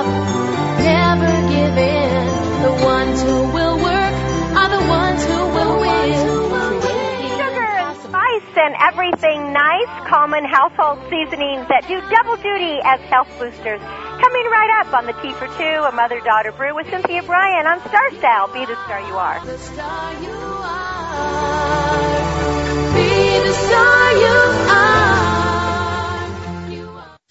up, never give in. The ones who will work are the ones who will win. Sugar and spice and everything nice, common household seasonings that do double duty as health boosters. Coming right up on the Tea for Two, a mother-daughter brew with Cynthia Brian on Star Style. Be the star you are. The star you are. Be the star you are.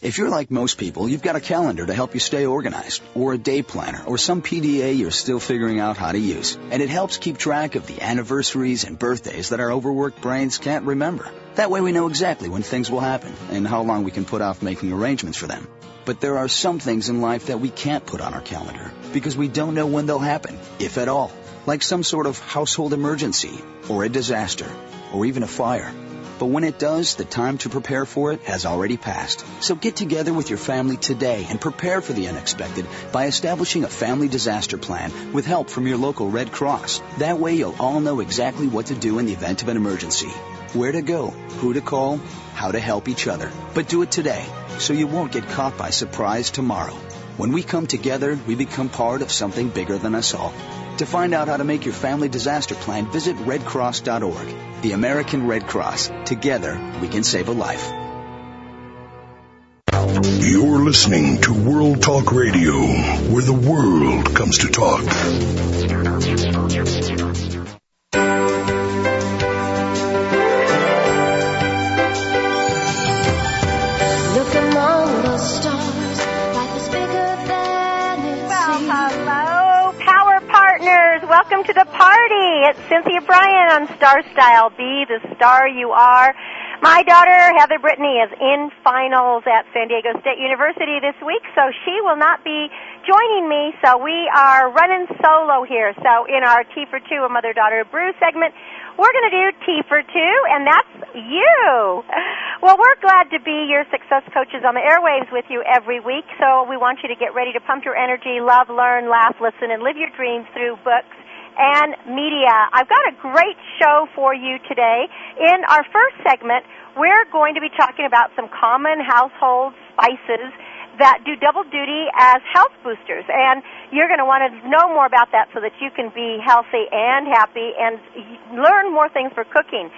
If you're like most people, you've got a calendar to help you stay organized, or a day planner, or some PDA you're still figuring out how to use. And it helps keep track of the anniversaries and birthdays that our overworked brains can't remember. That way we know exactly when things will happen and how long we can put off making arrangements for them. But there are some things in life that we can't put on our calendar because we don't know when they'll happen, if at all. Like some sort of household emergency, or a disaster, or even a fire. But when it does, the time to prepare for it has already passed. So get together with your family today and prepare for the unexpected by establishing a family disaster plan with help from your local Red Cross. That way you'll all know exactly what to do in the event of an emergency. Where to go, who to call, how to help each other. But do it today so you won't get caught by surprise tomorrow. When we come together, we become part of something bigger than us all. To find out how to make your family disaster plan, visit redcross.org. The American Red Cross. Together, we can save a life. You're listening to World Talk Radio, where the world comes to talk. Party. It's Cynthia Brian on Star Style. Be the star you are. My daughter, Heather Brittany, is in finals at San Diego State University this week, so she will not be joining me. So we are running solo here. So in our Tea for Two, a mother-daughter brew segment, we're going to do Tea for Two, and that's you. Well, we're glad to be your success coaches on the airwaves with you every week. So we want you to get ready to pump your energy, love, learn, laugh, listen, and live your dreams through books and media. I've got a great show for you today. In our first segment, we're going to be talking about some common household spices that do double duty as health boosters. And you're going to want to know more about that so that you can be healthy and happy and learn more things for cooking.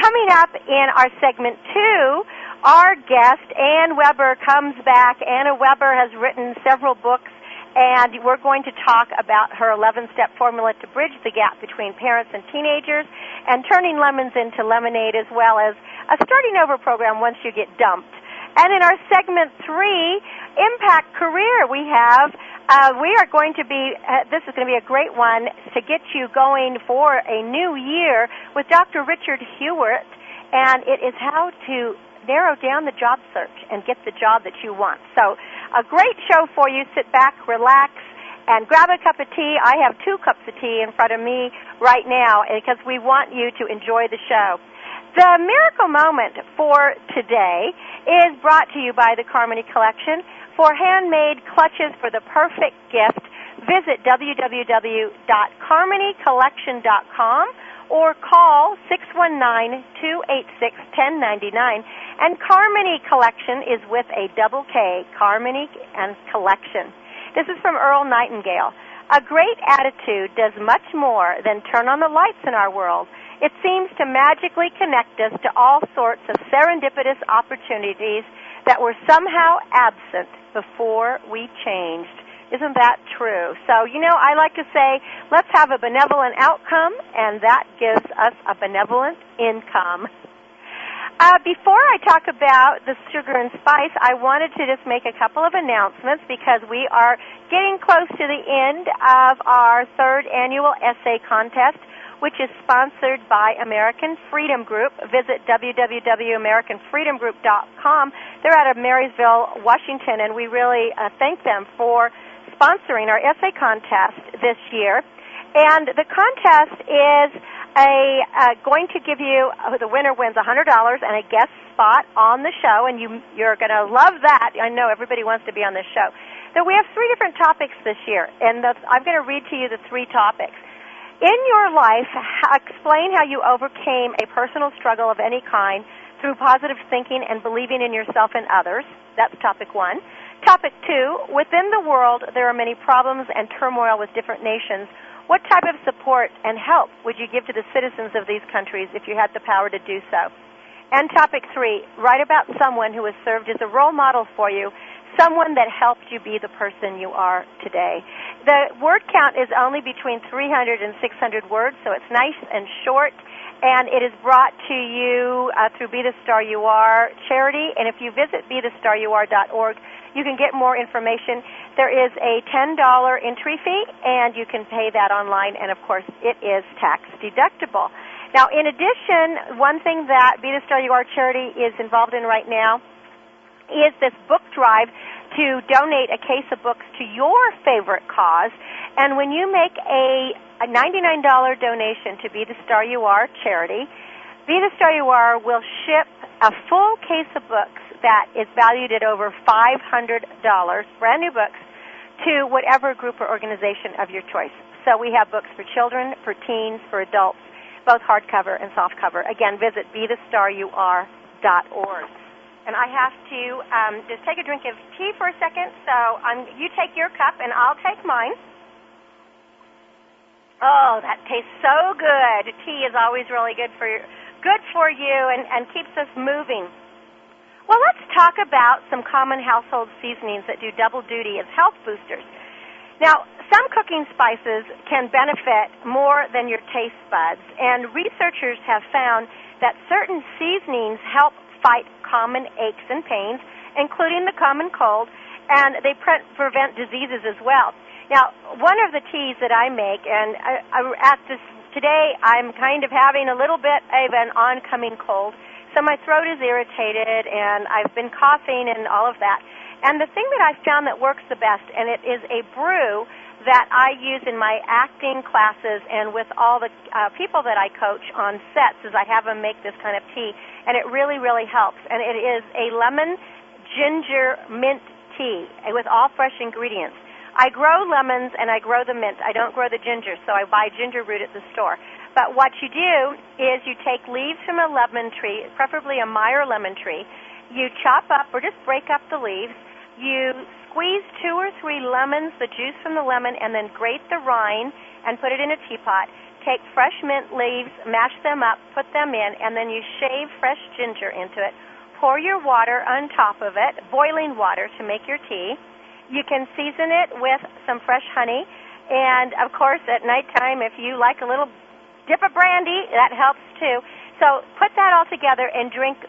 Coming up in our segment two, our guest, Ann Weber, comes back. Ana Weber has written several books and we're going to talk about her 11 step formula to bridge the gap between parents and teenagers and turning lemons into lemonade as well as a starting over program once you get dumped. And in our segment three, Impact Career, we have, uh, we are going to be, uh, this is going to be a great one to get you going for a new year with Dr. Richard Hewitt, and it is how to narrow down the job search and get the job that you want. So, a great show for you. Sit back, relax, and grab a cup of tea. I have two cups of tea in front of me right now because we want you to enjoy the show. The miracle moment for today is brought to you by the Carmony Collection. For handmade clutches for the perfect gift, visit www.carmonycollection.com or call 619-286-1099. And Carmony Collection is with a double K, Carmony and Collection. This is from Earl Nightingale. A great attitude does much more than turn on the lights in our world. It seems to magically connect us to all sorts of serendipitous opportunities that were somehow absent before we changed. Isn't that true? So, you know, I like to say, let's have a benevolent outcome, and that gives us a benevolent income. Uh, before I talk about the sugar and spice, I wanted to just make a couple of announcements because we are getting close to the end of our third annual essay contest, which is sponsored by American Freedom Group. Visit www.americanfreedomgroup.com. They're out of Marysville, Washington, and we really uh, thank them for sponsoring our essay contest this year. And the contest is a uh, going to give you uh, the winner wins a $100 and a guest spot on the show, and you you're going to love that. I know everybody wants to be on this show. So we have three different topics this year, and the, I'm going to read to you the three topics. In your life, explain how you overcame a personal struggle of any kind through positive thinking and believing in yourself and others. That's topic one. Topic two, within the world, there are many problems and turmoil with different nations. What type of support and help would you give to the citizens of these countries if you had the power to do so? And topic three, write about someone who has served as a role model for you, someone that helped you be the person you are today. The word count is only between 300 and 600 words, so it's nice and short and it is brought to you uh, through Be the Star You Are charity. And if you visit BeTheStarYouAre.org, you can get more information. There is a $10 entry fee, and you can pay that online, and of course, it is tax deductible. Now, in addition, one thing that Be the Star You Are charity is involved in right now is this book drive to donate a case of books to your favorite cause. And when you make a, a $99 donation to Be the Star You Are charity, Be the Star You Are will ship a full case of books that is valued at over $500, brand new books, to whatever group or organization of your choice. So we have books for children, for teens, for adults, both hardcover and softcover. Again, visit BeTheStarYouAre.org. And I have to um, just take a drink of tea for a second. So you take your cup, and I'll take mine. Oh, that tastes so good. Tea is always really good for you, good for you, and, and keeps us moving. Well, let's talk about some common household seasonings that do double duty as health boosters. Now, some cooking spices can benefit more than your taste buds, and researchers have found that certain seasonings help fight common aches and pains, including the common cold, and they pre- prevent diseases as well. Now, one of the teas that I make, and I, I, at this today, I'm kind of having a little bit of an oncoming cold, so my throat is irritated, and I've been coughing and all of that. And the thing that I've found that works the best, and it is a brew that I use in my acting classes and with all the uh, people that I coach on sets, is I have them make this kind of tea, and it really, really helps. And it is a lemon ginger mint tea with all fresh ingredients. I grow lemons and I grow the mint. I don't grow the ginger, so I buy ginger root at the store. But what you do is you take leaves from a lemon tree, preferably a Meyer lemon tree. You chop up or just break up the leaves. You squeeze two or three lemons, the juice from the lemon, and then grate the rind and put it in a teapot. Take fresh mint leaves, mash them up, put them in, and then you shave fresh ginger into it. Pour your water on top of it, boiling water to make your tea you can season it with some fresh honey. And of course, at nighttime, if you like a little dip of brandy, that helps too. So put that all together and drink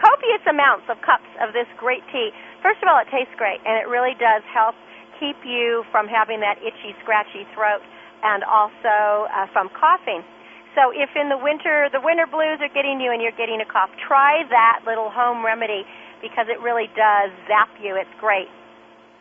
copious amounts of cups of this great tea. First of all, it tastes great, and it really does help keep you from having that itchy, scratchy throat and also uh, from coughing. So if in the winter, the winter blues are getting you and you're getting a cough, try that little home remedy because it really does zap you. It's great.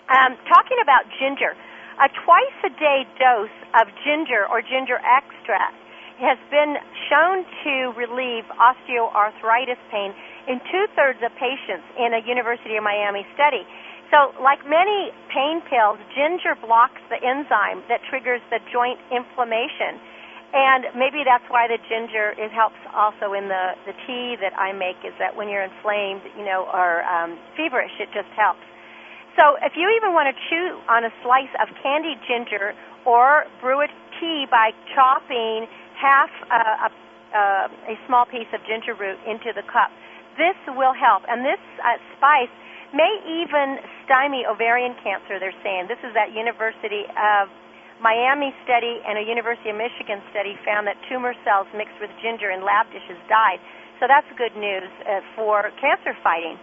Um, talking about ginger, a twice a day dose of ginger or ginger extract has been shown to relieve osteoarthritis pain in two thirds of patients in a University of Miami study. So, like many pain pills, ginger blocks the enzyme that triggers the joint inflammation. And maybe that's why the ginger it helps also in the the tea that I make is that when you're inflamed, you know, or um, feverish, it just helps. So if you even want to chew on a slice of candied ginger or brew a tea by chopping half a, a, a small piece of ginger root into the cup, this will help. And this uh, spice may even stymie ovarian cancer, they're saying. This is that University of Miami study and a University of Michigan study found that tumor cells mixed with ginger in lab dishes died. So that's good news uh, for cancer fighting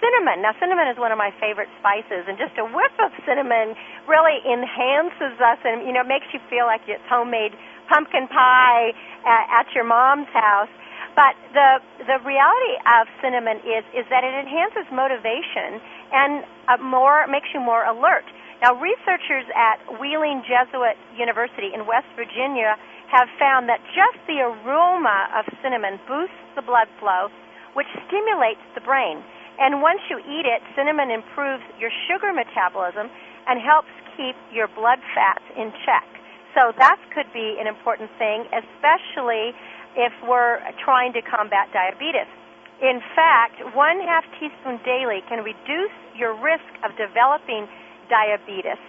cinnamon. Now, cinnamon is one of my favorite spices, and just a whiff of cinnamon really enhances us, and you know makes you feel like it's homemade pumpkin pie at, at your mom's house. But the the reality of cinnamon is is that it enhances motivation and uh, more makes you more alert. Now, researchers at Wheeling Jesuit University in West Virginia have found that just the aroma of cinnamon boosts the blood flow, which stimulates the brain. And once you eat it, cinnamon improves your sugar metabolism and helps keep your blood fats in check. So that could be an important thing, especially if we're trying to combat diabetes. In fact, one half teaspoon daily can reduce your risk of developing diabetes,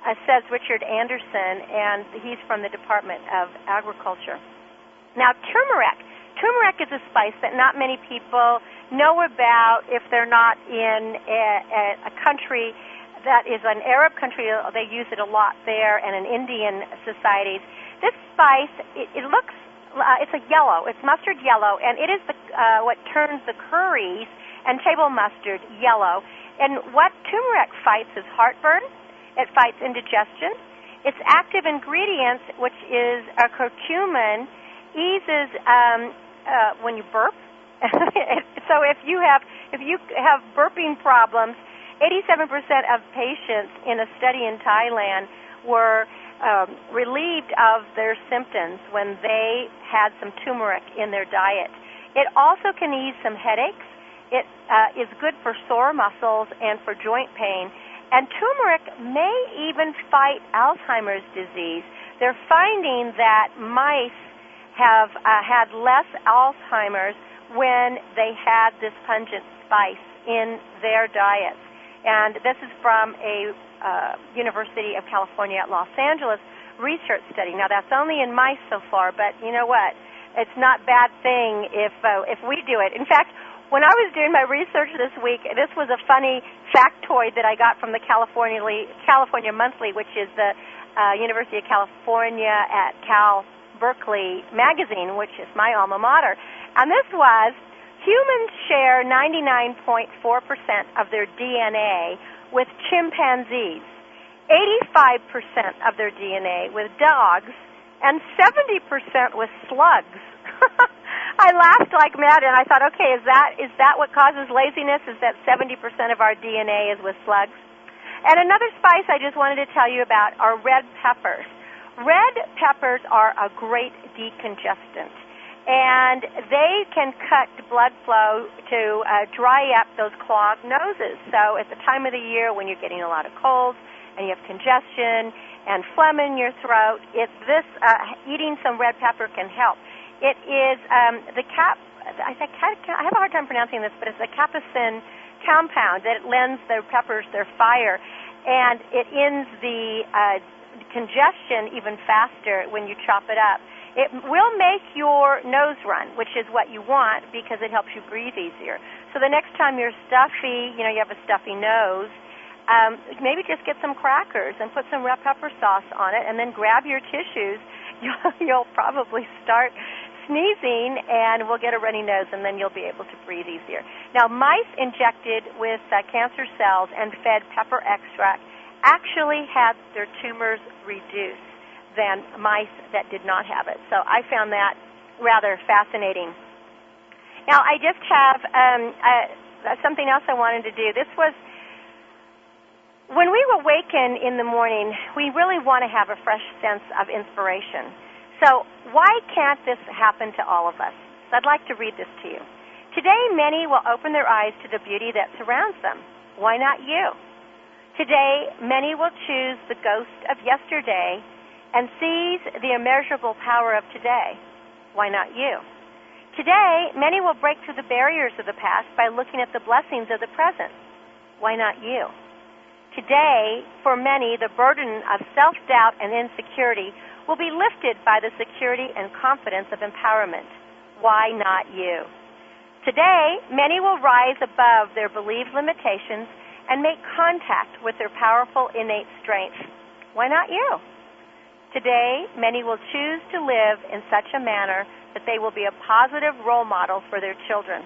uh, says Richard Anderson, and he's from the Department of Agriculture. Now, turmeric. Turmeric is a spice that not many people know about if they're not in a, a, a country that is an Arab country. They use it a lot there, and in Indian societies. This spice, it, it looks uh, it's a yellow. It's mustard yellow, and it is the, uh, what turns the curries and table mustard yellow. And what turmeric fights is heartburn. It fights indigestion. Its active ingredients, which is a curcumin, eases um, uh, when you burp. so if you have if you have burping problems, 87% of patients in a study in Thailand were um, relieved of their symptoms when they had some turmeric in their diet. It also can ease some headaches. It uh, is good for sore muscles and for joint pain. And turmeric may even fight Alzheimer's disease. They're finding that mice have uh, had less Alzheimer's when they had this pungent spice in their diets. And this is from a uh, University of California at Los Angeles research study. Now that's only in mice so far, but you know what? It's not bad thing if uh, if we do it. In fact, when I was doing my research this week, this was a funny factoid that I got from the California California Monthly, which is the uh, University of California at Cal Berkeley magazine, which is my alma mater. And this was humans share 99.4% of their DNA with chimpanzees, 85% of their DNA with dogs, and 70% with slugs. I laughed like mad and I thought, okay, is that is that what causes laziness? Is that 70% of our DNA is with slugs? And another spice I just wanted to tell you about are red peppers. Red peppers are a great decongestant and they can cut blood flow to uh, dry up those clogged noses. So at the time of the year when you're getting a lot of colds and you have congestion and phlegm in your throat, it, this uh, eating some red pepper can help. It is um, the cap. I, I have a hard time pronouncing this, but it's a capsaicin compound that lends the peppers their fire, and it ends the uh, congestion even faster when you chop it up. It will make your nose run, which is what you want because it helps you breathe easier. So the next time you're stuffy, you know, you have a stuffy nose, um, maybe just get some crackers and put some red pepper sauce on it, and then grab your tissues. You'll, you'll probably start sneezing and we'll get a runny nose, and then you'll be able to breathe easier. Now, mice injected with uh, cancer cells and fed pepper extract actually had their tumors reduced than mice that did not have it. So I found that rather fascinating. Now I just have um, uh, something else I wanted to do. This was when we awaken in the morning, we really want to have a fresh sense of inspiration. So why can't this happen to all of us? I'd like to read this to you. Today, many will open their eyes to the beauty that surrounds them. Why not you? Today, many will choose the ghost of yesterday and seize the immeasurable power of today. Why not you? Today, many will break through the barriers of the past by looking at the blessings of the present. Why not you? Today, for many, the burden of self doubt and insecurity will be lifted by the security and confidence of empowerment. Why not you? Today, many will rise above their believed limitations and make contact with their powerful innate strength. Why not you? Today, many will choose to live in such a manner that they will be a positive role model for their children.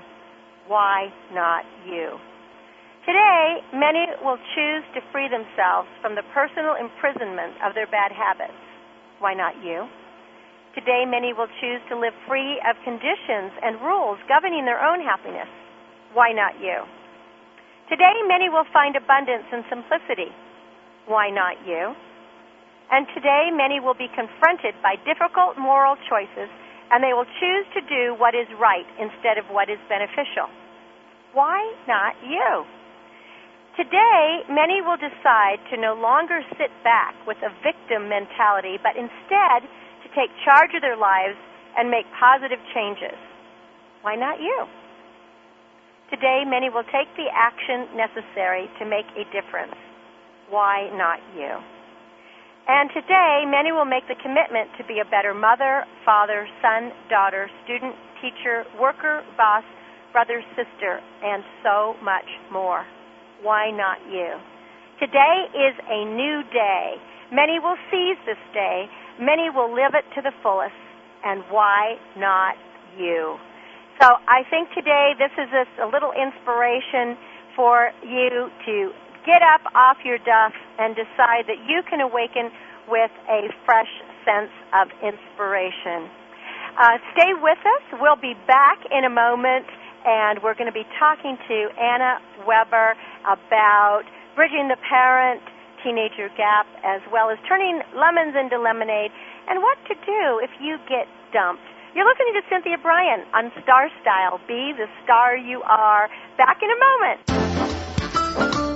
Why not you? Today, many will choose to free themselves from the personal imprisonment of their bad habits. Why not you? Today, many will choose to live free of conditions and rules governing their own happiness. Why not you? Today, many will find abundance and simplicity. Why not you? And today, many will be confronted by difficult moral choices, and they will choose to do what is right instead of what is beneficial. Why not you? Today, many will decide to no longer sit back with a victim mentality, but instead to take charge of their lives and make positive changes. Why not you? Today, many will take the action necessary to make a difference. Why not you? And today, many will make the commitment to be a better mother, father, son, daughter, student, teacher, worker, boss, brother, sister, and so much more. Why not you? Today is a new day. Many will seize this day. Many will live it to the fullest. And why not you? So I think today this is just a little inspiration for you to get up off your duff and decide that you can awaken with a fresh sense of inspiration. Uh, stay with us. We'll be back in a moment, and we're going to be talking to Ana Weber about bridging the parent teenager gap as well as turning lemons into lemonade and what to do if you get dumped. You're listening to Cynthia Brian on Star Style. Be the star you are. Back in a moment.